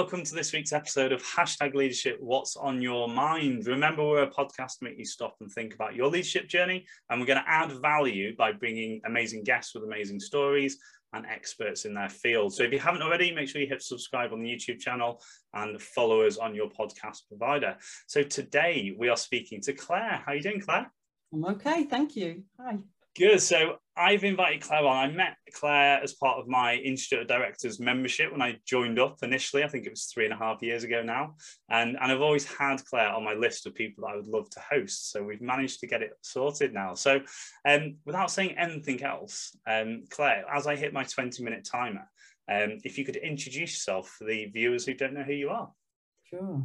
Welcome to this week's episode of Hashtag Leadership What's on Your Mind. Remember, we're a podcast to make you stop and think about your leadership journey, and we're going to add value by bringing amazing guests with amazing stories and experts in their field. So if you haven't already, make sure you hit subscribe on the YouTube channel and follow us on your podcast provider. So today we are speaking to Claire. How are you doing, Claire? I'm okay, thank you. Hi. Good. So I've invited Claire on. I met Claire as part of my Institute of Directors membership when I joined up initially. I think it was three and a half years ago now. And, and I've always had Claire on my list of people that I would love to host. So we've managed to get it sorted now. So um, without saying anything else, um, Claire, as I hit my 20 minute timer, um, if you could introduce yourself for the viewers who don't know who you are. Sure.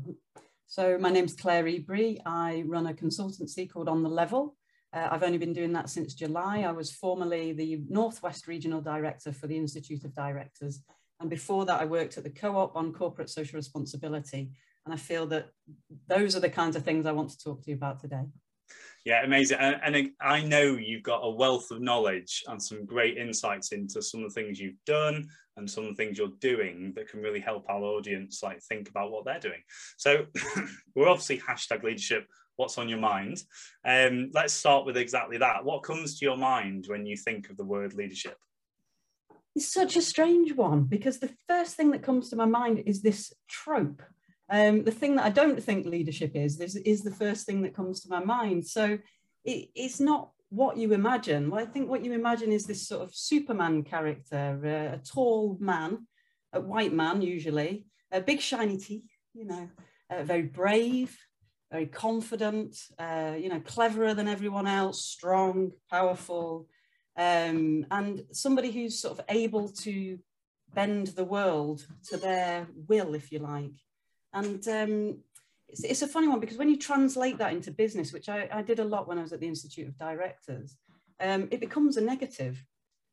So my name's Claire Ebury. I run a consultancy called On the Level. Uh, I've only been doing that since July. I was formerly the Northwest Regional Director for the Institute of Directors. And before that, I worked at the Co-op on corporate social responsibility. And I feel that those are the kinds of things I want to talk to you about today. Yeah, amazing. And, and, I know you've got a wealth of knowledge and some great insights into some of the things you've done and some of the things you're doing that can really help our audience like think about what they're doing. So we're obviously hashtag leadership what's on your mind. Um, let's start with exactly that. What comes to your mind when you think of the word leadership? It's such a strange one because the first thing that comes to my mind is this trope. Um, the thing that I don't think leadership is, is, is the first thing that comes to my mind. So it, it's not what you imagine. Well, I think what you imagine is this sort of Superman character, uh, a tall man, a white man usually, a big shiny teeth, you know, uh, very brave, very confident, uh, you know, cleverer than everyone else, strong, powerful, um, and somebody who's sort of able to bend the world to their will, if you like. And um, it's, it's, a funny one because when you translate that into business, which I, I did a lot when I was at the Institute of Directors, um, it becomes a negative.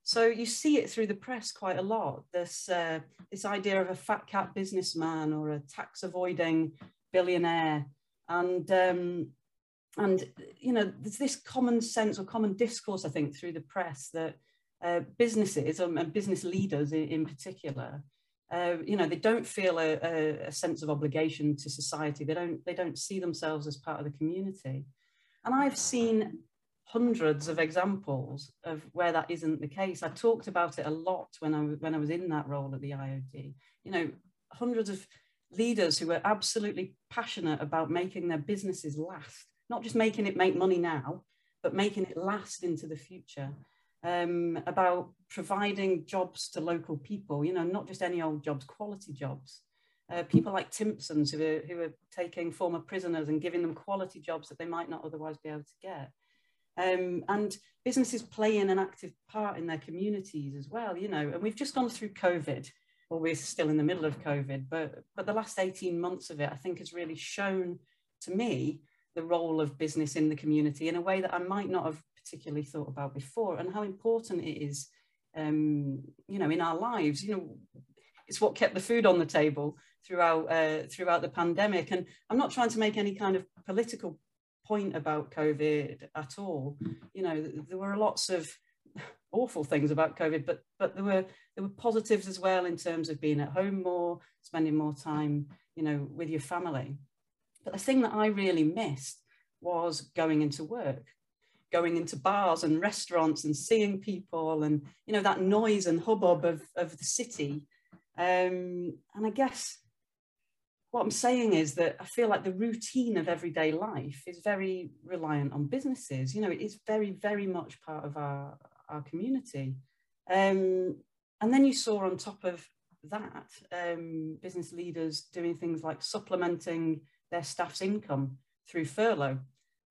So you see it through the press quite a lot. This uh, this idea of a fat cat businessman or a tax avoiding billionaire and um, and you know there's this common sense or common discourse i think through the press that uh, businesses um, and business leaders in, in particular uh, you know they don't feel a, a, a, sense of obligation to society. They don't they don't see themselves as part of the community. And i've seen hundreds of examples of where that isn't the case. I talked about it a lot when i when i was in that role at the iod you know hundreds of leaders who are absolutely passionate about making their businesses last, not just making it make money now, but making it last into the future. Um, about providing jobs to local people, you know, not just any old jobs, quality jobs. Uh, people like Timpsons who are, who are taking former prisoners and giving them quality jobs that they might not otherwise be able to get. Um, and businesses playing an active part in their communities as well, you know, and we've just gone through COVID well, we're still in the middle of COVID, but, but the last 18 months of it, I think has really shown to me the role of business in the community in a way that I might not have particularly thought about before and how important it is, um, you know, in our lives, you know, it's what kept the food on the table throughout, uh, throughout the pandemic. And I'm not trying to make any kind of political point about COVID at all. You know, there were lots of awful things about COVID, but but there were there were positives as well in terms of being at home more, spending more time, you know, with your family. But the thing that I really missed was going into work, going into bars and restaurants and seeing people and you know that noise and hubbub of, of the city. Um, and I guess what I'm saying is that I feel like the routine of everyday life is very reliant on businesses. You know, it is very, very much part of our, our community. Um, and then you saw on top of that, um, business leaders doing things like supplementing their staff's income through furlough.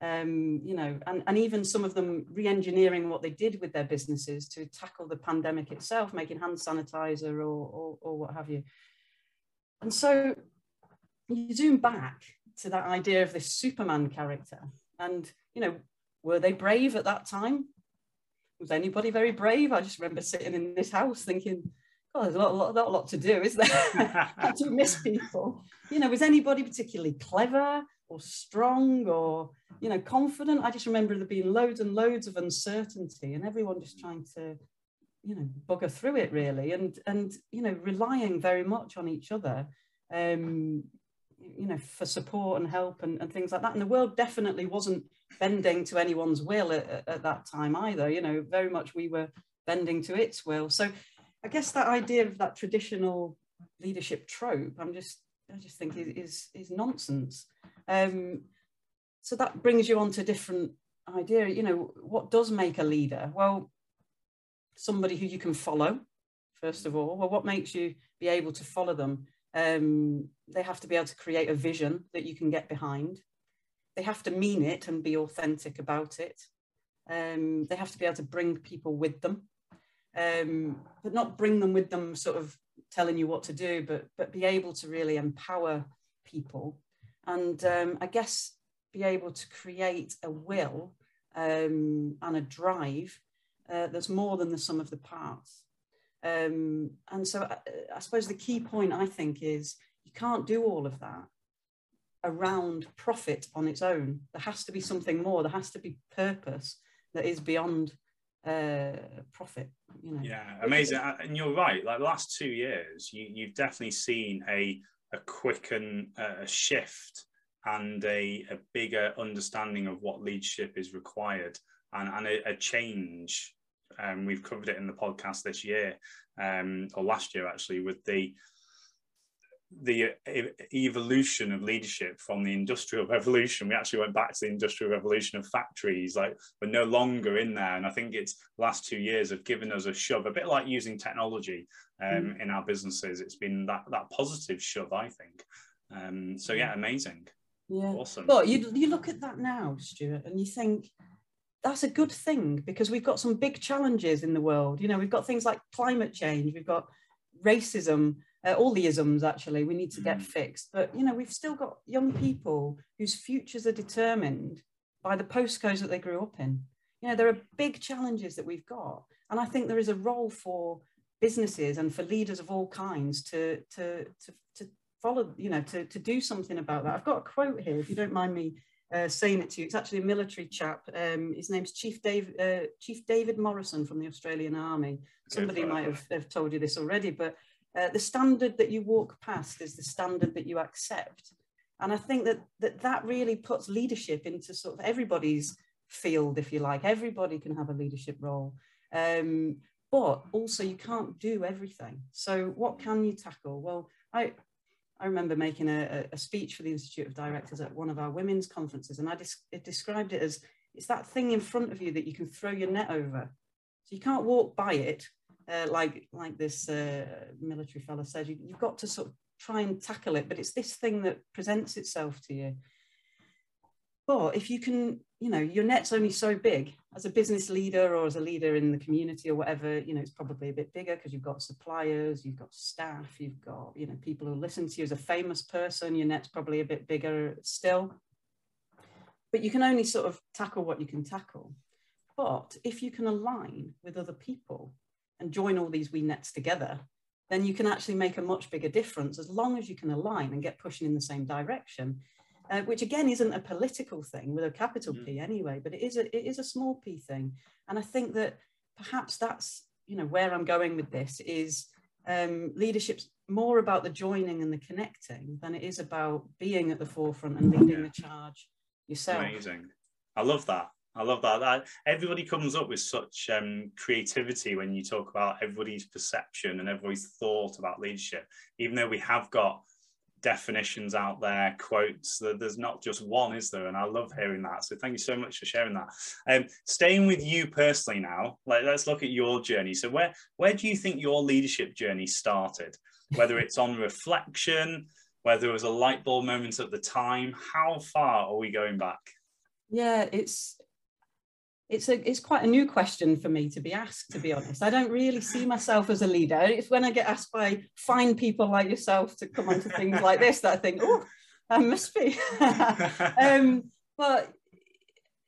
Um, you know, and, and even some of them re-engineering what they did with their businesses to tackle the pandemic itself, making hand sanitizer or, or, or what have you. And so you zoom back to that idea of this Superman character and, you know, were they brave at that time? Was anybody very brave? I just remember sitting in this house thinking, oh, there's a lot, lot, lot, lot to do, is there? I do miss people. You know, was anybody particularly clever or strong or, you know, confident? I just remember there being loads and loads of uncertainty and everyone just trying to you know bugger through it really and and you know relying very much on each other um you know for support and help and, and things like that and the world definitely wasn't bending to anyone's will at, at that time either you know very much we were bending to its will so i guess that idea of that traditional leadership trope i'm just i just think is is, is nonsense um so that brings you on to a different idea you know what does make a leader well somebody who you can follow, first of all. Well, what makes you be able to follow them? Um, they have to be able to create a vision that you can get behind. They have to mean it and be authentic about it. Um, they have to be able to bring people with them, um, but not bring them with them sort of telling you what to do, but, but be able to really empower people. And um, I guess be able to create a will um, and a drive uh, there's more than the sum of the parts. Um, and so I, uh, I, suppose the key point I think is you can't do all of that around profit on its own. There has to be something more. There has to be purpose that is beyond uh, profit. You know. Yeah, amazing. And you're right. Like the last two years, you, you've definitely seen a a quicken uh, a shift and a, a bigger understanding of what leadership is required and, and a, a change um, we've covered it in the podcast this year um, or last year actually with the the evolution of leadership from the industrial revolution. We actually went back to the industrial revolution of factories like we're no longer in there. And i think it's last two years have given us a shove a bit like using technology um, mm. in our businesses. It's been that that positive shove i think. Um, so yeah amazing. Yeah. Awesome. But you, you look at that now stuart and you think that's a good thing because we've got some big challenges in the world. You know, we've got things like climate change, we've got racism, uh, all the isms actually we need to get mm. fixed. But you know, we've still got young people whose futures are determined by the postcodes that they grew up in. You know, there are big challenges that we've got, and I think there is a role for businesses and for leaders of all kinds to to to, to follow. You know, to to do something about that. I've got a quote here, if you don't mind me uh, saying it to you. It's actually a military chap. Um, his name's Chief Dave, uh, Chief David Morrison from the Australian Army. Somebody might have, have, told you this already, but uh, the standard that you walk past is the standard that you accept. And I think that, that that really puts leadership into sort of everybody's field, if you like. Everybody can have a leadership role. Um, but also you can't do everything. So what can you tackle? Well, I, I remember making a, a, speech for the Institute of Directors at one of our women's conferences, and I described it as it's that thing in front of you that you can throw your net over. So you can't walk by it uh, like like this uh, military fellow said. You, you've got to sort of try and tackle it, but it's this thing that presents itself to you. But if you can, you know, your net's only so big as a business leader or as a leader in the community or whatever, you know, it's probably a bit bigger because you've got suppliers, you've got staff, you've got, you know, people who listen to you as a famous person, your net's probably a bit bigger still. But you can only sort of tackle what you can tackle. But if you can align with other people and join all these wee nets together, then you can actually make a much bigger difference as long as you can align and get pushing in the same direction uh, which again isn't a political thing with a capital mm. P anyway, but it is a it is a small p thing, and I think that perhaps that's you know where I'm going with this is um, leadership's more about the joining and the connecting than it is about being at the forefront and leading yeah. the charge yourself. Amazing, I love that. I love that. that everybody comes up with such um, creativity when you talk about everybody's perception and everybody's thought about leadership. Even though we have got definitions out there, quotes. There's not just one, is there? And I love hearing that. So thank you so much for sharing that. Um, staying with you personally now, like let's look at your journey. So where where do you think your leadership journey started? Whether it's on reflection, whether it was a light bulb moment at the time, how far are we going back? Yeah, it's it's a it's quite a new question for me to be asked to be honest. I don't really see myself as a leader. It's when i get asked by fine people like yourself to come onto things like this that i think oh i must be. Um, but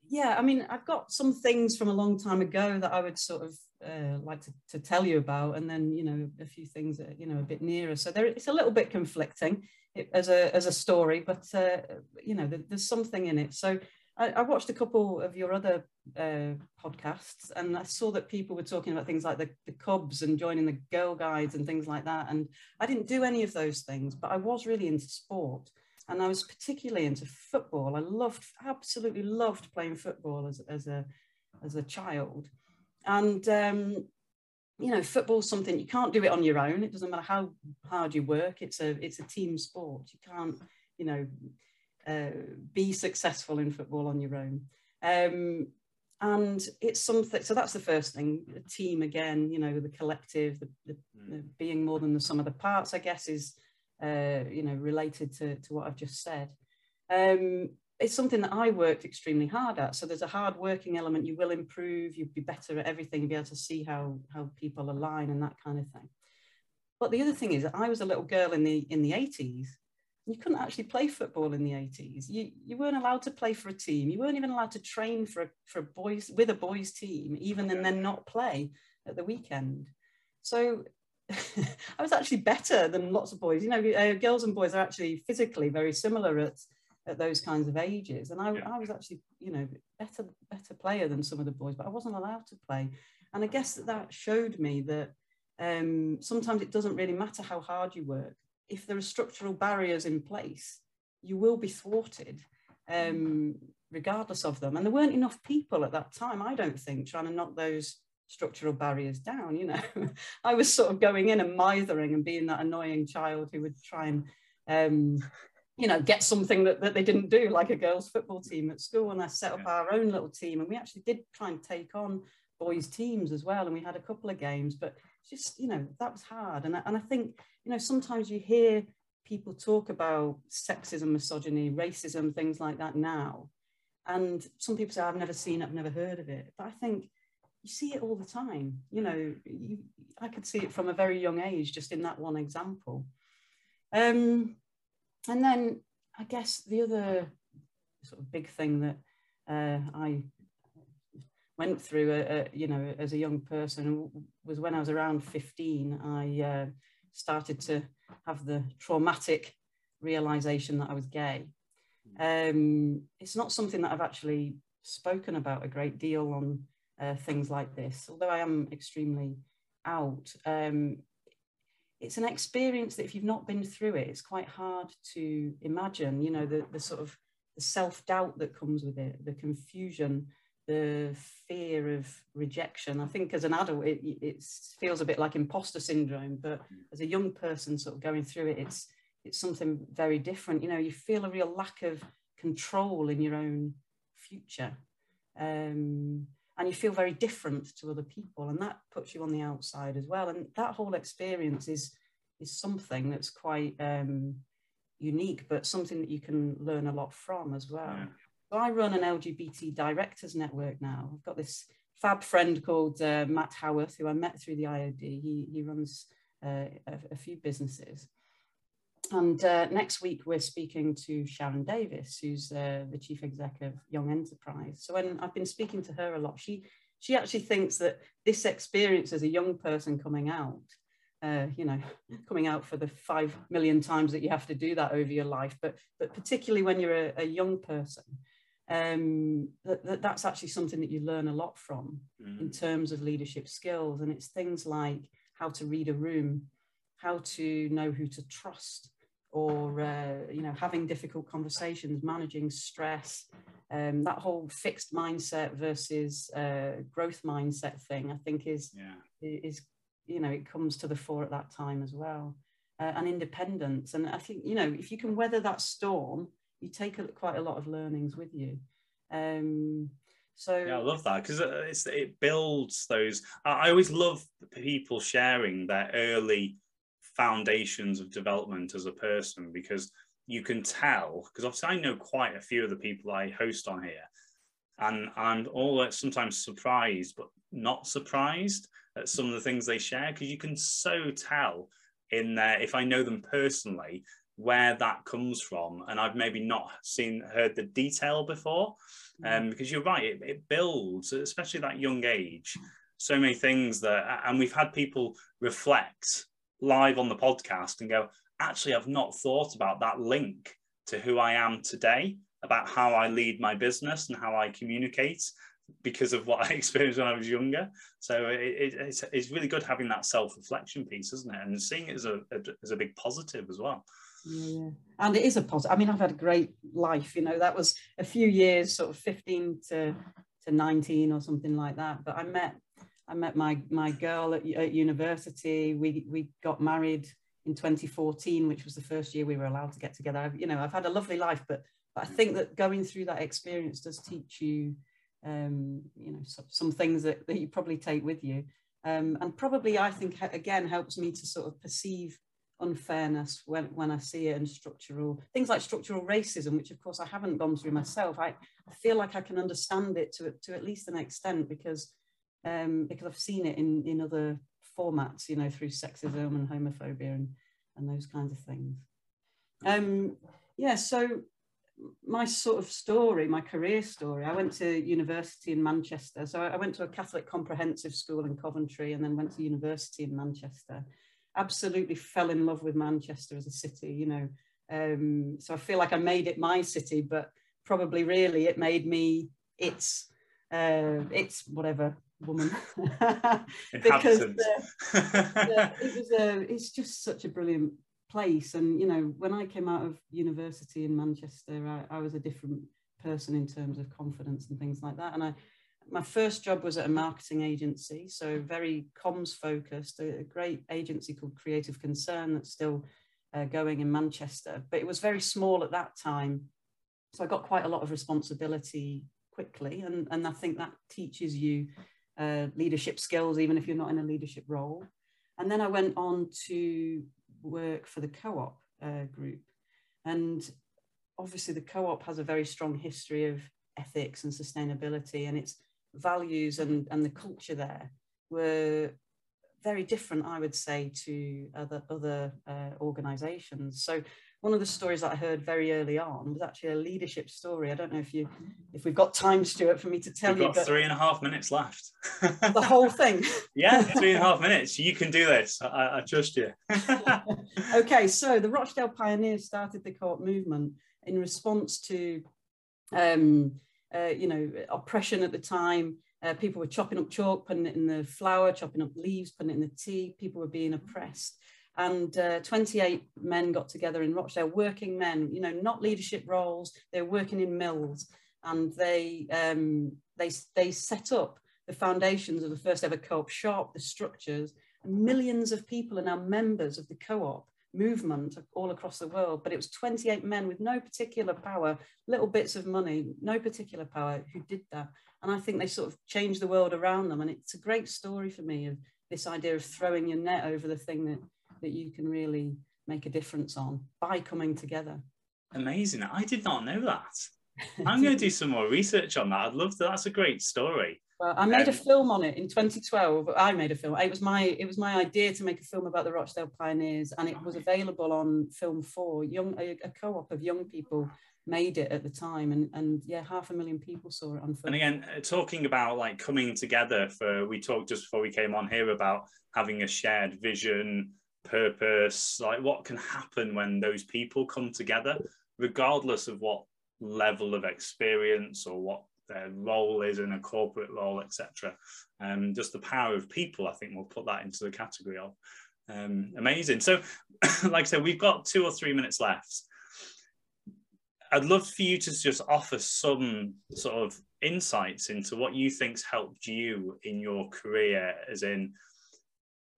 yeah i mean i've got some things from a long time ago that i would sort of uh, like to, to tell you about and then you know a few things that you know a bit nearer. So there it's a little bit conflicting as a as a story but uh, you know there's something in it. So I, I, watched a couple of your other uh, podcasts and I saw that people were talking about things like the, the Cubs and joining the Girl Guides and things like that. And I didn't do any of those things, but I was really into sport. And I was particularly into football. I loved, absolutely loved playing football as, as, a, as a child. And, um, you know, football's something you can't do it on your own. It doesn't matter how hard you work. It's a, it's a team sport. You can't, you know, uh, be successful in football on your own. Um, and it's something, so that's the first thing, a team again, you know, the collective, the, the, mm. the being more than the sum of the parts, I guess, is, uh, you know, related to, to what I've just said. Um, it's something that I worked extremely hard at. So there's a hard working element. You will improve. You'll be better at everything. Be able to see how how people align and that kind of thing. But the other thing is that I was a little girl in the in the 80s you couldn't actually play football in the 80s. You, you weren't allowed to play for a team. You weren't even allowed to train for a, for a boys with a boys team, even and then not play at the weekend. So I was actually better than lots of boys. You know, uh, girls and boys are actually physically very similar at, at those kinds of ages. And I, I was actually, you know, better better player than some of the boys, but I wasn't allowed to play. And I guess that, that showed me that um, sometimes it doesn't really matter how hard you work if there are structural barriers in place, you will be thwarted um, regardless of them. And there weren't enough people at that time, I don't think, trying to knock those structural barriers down. You know, I was sort of going in and mithering and being that annoying child who would try and, um, you know, get something that, that they didn't do, like a girls' football team at school. And I set up our own little team, and we actually did try and take on boys' teams as well. And we had a couple of games, but just you know that was hard. And I, and I think you know sometimes you hear people talk about sexism misogyny racism things like that now. And some people say i've never seen it i've never heard of it. But i think you see it all the time. You know you, i could see it from a very young age just in that one example. Um, and then i guess the other sort of big thing that uh, i went through, a, a, you know, as a young person was when I was around 15, I uh, started to have the traumatic realization that I was gay. Um, it's not something that I've actually spoken about a great deal on uh, things like this, although I am extremely out. Um, it's an experience that if you've not been through it, it's quite hard to imagine, you know, the, the sort of the self-doubt that comes with it, the confusion, the fear of rejection. I think as an adult, it, it feels a bit like imposter syndrome, but as a young person sort of going through it, it's, it's something very different. You know, you feel a real lack of control in your own future. Um, and you feel very different to other people and that puts you on the outside as well. And that whole experience is, is something that's quite um, unique, but something that you can learn a lot from as well. Yeah. So I run an LGBT directors network now. I've got this fab friend called uh, Matt Howarth, who I met through the IOD. He, he runs uh, a, a, few businesses. And uh, next week, we're speaking to Sharon Davies, who's uh, the chief exec of Young Enterprise. So when I've been speaking to her a lot, she, she actually thinks that this experience as a young person coming out, uh, you know, coming out for the five million times that you have to do that over your life, but, but particularly when you're a, a young person, um, that, that, that's actually something that you learn a lot from mm. in terms of leadership skills. And it's things like how to read a room, how to know who to trust, or uh, you know having difficult conversations, managing stress. Um, that whole fixed mindset versus uh, growth mindset thing, I think, is yeah. is you know it comes to the fore at that time as well, uh, and independence. And I think you know if you can weather that storm you take a, quite a lot of learnings with you. Um, so yeah, I love that because it builds those. I always love people sharing their early foundations of development as a person because you can tell. Because obviously, I know quite a few of the people I host on here, and I'm all sometimes surprised, but not surprised at some of the things they share because you can so tell in there if I know them personally where that comes from and i've maybe not seen heard the detail before mm. um, because you're right it, it, builds especially that young age so many things that and we've had people reflect live on the podcast and go actually i've not thought about that link to who i am today about how I lead my business and how I communicate because of what I experienced when I was younger. So it, it, it's, it's really good having that self reflection piece, isn't it? And seeing it as a, as a big positive as well. Yeah, and it is a positive. I mean, I've had a great life. You know, that was a few years, sort of fifteen to to nineteen or something like that. But I met I met my my girl at, at university. We we got married in 2014, which was the first year we were allowed to get together. I've, you know, I've had a lovely life, but but I think that going through that experience does teach you, um, you know, some, some things that, that you probably take with you. Um, and probably I think again helps me to sort of perceive unfairness when, when I see it and structural things like structural racism, which of course I haven't gone through myself. I, I feel like I can understand it to, to at least an extent because um, because I've seen it in, in other formats, you know, through sexism and homophobia and, and those kinds of things. Um, yeah, so my sort of story, my career story, I went to university in Manchester. So I went to a Catholic comprehensive school in Coventry and then went to university in Manchester. Absolutely fell in love with Manchester as a city, you know. Um, so I feel like I made it my city, but probably really it made me its uh, it's whatever woman because uh, it was a it's just such a brilliant place. And, you know, when I came out of university in Manchester, I, I was a different person in terms of confidence and things like that. And I, my first job was at a marketing agency, so very comms focused, a, a great agency called Creative Concern that's still uh, going in Manchester, but it was very small at that time. So I got quite a lot of responsibility quickly, and, and I think that teaches you uh, leadership skills, even if you're not in a leadership role. And then I went on to work for the co-op uh, group. And obviously the co-op has a very strong history of ethics and sustainability and its values and, and the culture there were very different, I would say, to other, other uh, organizations. So one of the stories that I heard very early on was actually a leadership story. I don't know if you, if we've got time, Stuart, for me to tell We've you. We've got three and a half minutes left. the whole thing. yeah, three and a half minutes. You can do this. I, I trust you. okay, so the Rochdale Pioneers started the co-op movement in response to, um, uh, you know, oppression at the time. Uh, people were chopping up chalk, putting it in the flour, chopping up leaves, putting it in the tea. People were being oppressed. And uh, 28 men got together in Rochdale, working men, you know, not leadership roles, they're working in mills, and they, um, they, they set up the foundations of the first ever co-op shop, the structures, and millions of people are now members of the co-op movement all across the world, but it was 28 men with no particular power, little bits of money, no particular power who did that. And I think they sort of changed the world around them. And it's a great story for me of this idea of throwing your net over the thing that that you can really make a difference on by coming together. Amazing. I did not know that. I'm going to do some more research on that. I'd love to. That's a great story. Well, I made um, a film on it in 2012. I made a film. It was my it was my idea to make a film about the Rochdale Pioneers, and it was available on Film Four. Young a, a co-op of young people made it at the time, and and yeah, half a million people saw it on film. And again, uh, talking about like coming together for we talked just before we came on here about having a shared vision, purpose, like what can happen when those people come together, regardless of what level of experience or what their role is in a corporate role, etc. Um, just the power of people, I think we'll put that into the category of. Um, amazing. So, like I said, we've got two or three minutes left. I'd love for you to just offer some sort of insights into what you think's helped you in your career, as in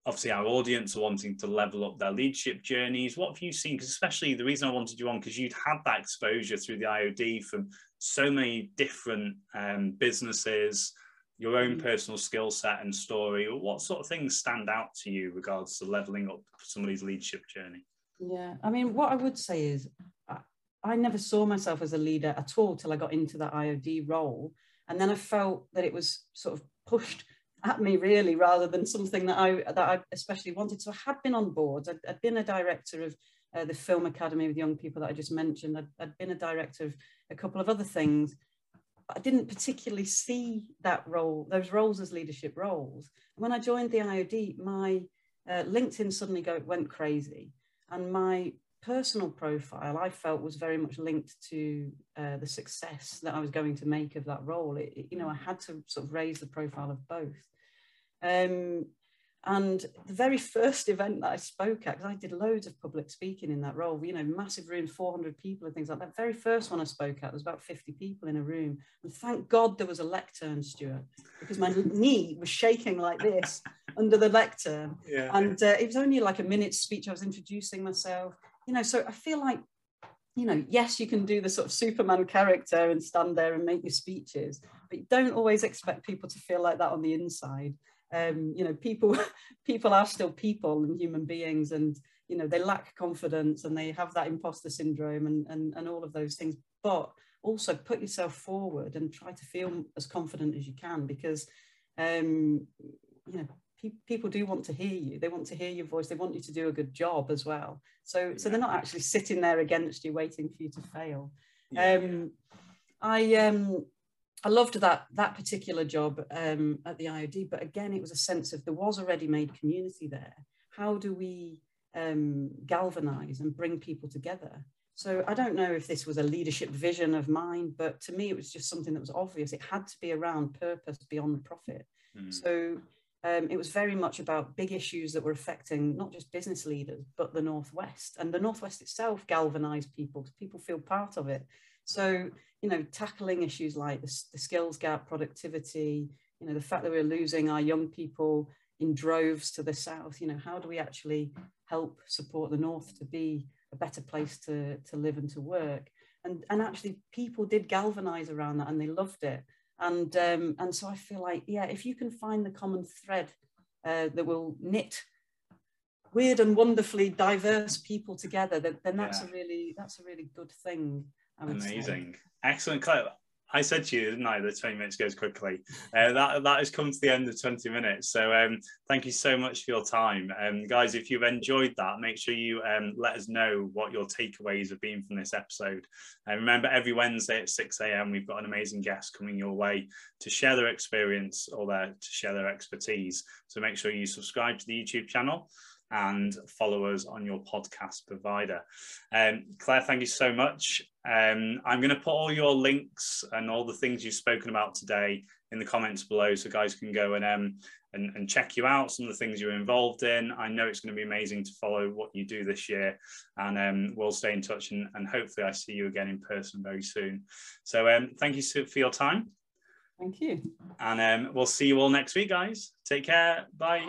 obviously our audience are wanting to level up their leadership journeys. What have you seen? Because especially the reason I wanted you on, because you'd had that exposure through the IOD from so many different um, businesses, your own mm. personal skill set and story. What sort of things stand out to you regards to leveling up somebody's leadership journey? Yeah, I mean, what I would say is I, I never saw myself as a leader at all till I got into that IOD role. And then I felt that it was sort of pushed at me really rather than something that I that I especially wanted. So I had been on board. I'd, I'd been a director of uh, the Film Academy with young people that I just mentioned. I'd, I'd been a director of a couple of other things. I didn't particularly see that role, those roles as leadership roles. When I joined the IOD, my uh, LinkedIn suddenly go, went crazy, and my personal profile I felt was very much linked to uh, the success that I was going to make of that role. It, you know, I had to sort of raise the profile of both. Um, and the very first event that I spoke at, because I did loads of public speaking in that role, you know, massive room, 400 people and things like that. Very first one I spoke at, there was about 50 people in a room. And thank God there was a lectern, Stuart, because my knee was shaking like this under the lectern. Yeah. And uh, it was only like a minute speech. I was introducing myself, you know, so I feel like, you know, yes, you can do the sort of Superman character and stand there and make your speeches, but you don't always expect people to feel like that on the inside um, you know people people are still people and human beings and you know they lack confidence and they have that imposter syndrome and, and and all of those things. But also put yourself forward and try to feel as confident as you can because um, you know pe- people do want to hear you. They want to hear your voice. They want you to do a good job as well. So so they're not actually sitting there against you waiting for you to fail. Yeah. um, i um I loved that that particular job um, at the IOD, but again, it was a sense of there was a ready-made community there. How do we um, galvanize and bring people together? So I don't know if this was a leadership vision of mine, but to me, it was just something that was obvious. It had to be around purpose beyond profit. Mm. So um, it was very much about big issues that were affecting not just business leaders, but the Northwest. And the Northwest itself galvanized people because people feel part of it. So you know, tackling issues like the, the skills gap, productivity, you know, the fact that we're losing our young people in droves to the south, you know, how do we actually help support the north to be a better place to, to live and to work? And, and actually people did galvanize around that and they loved it. And, um, and so I feel like, yeah, if you can find the common thread uh, that will knit weird and wonderfully diverse people together, then, then that's yeah. a really, that's a really good thing. Amazing. Say. Excellent, Claire. I said to you, didn't I, that 20 minutes goes quickly. Uh, that, that has come to the end of 20 minutes. So um, thank you so much for your time. Um, guys, if you've enjoyed that, make sure you um, let us know what your takeaways have been from this episode. And remember, every Wednesday at 6 a.m., we've got an amazing guest coming your way to share their experience or their, to share their expertise. So make sure you subscribe to the YouTube channel and follow us on your podcast provider. Um, Claire, thank you so much. Um, I'm going to put all your links and all the things you've spoken about today in the comments below so guys can go and, um, and, and check you out, some of the things you're involved in. I know it's going to be amazing to follow what you do this year and um, we'll stay in touch and, and hopefully I see you again in person very soon. So um, thank you for your time. Thank you. And um, we'll see you all next week, guys. Take care. Bye.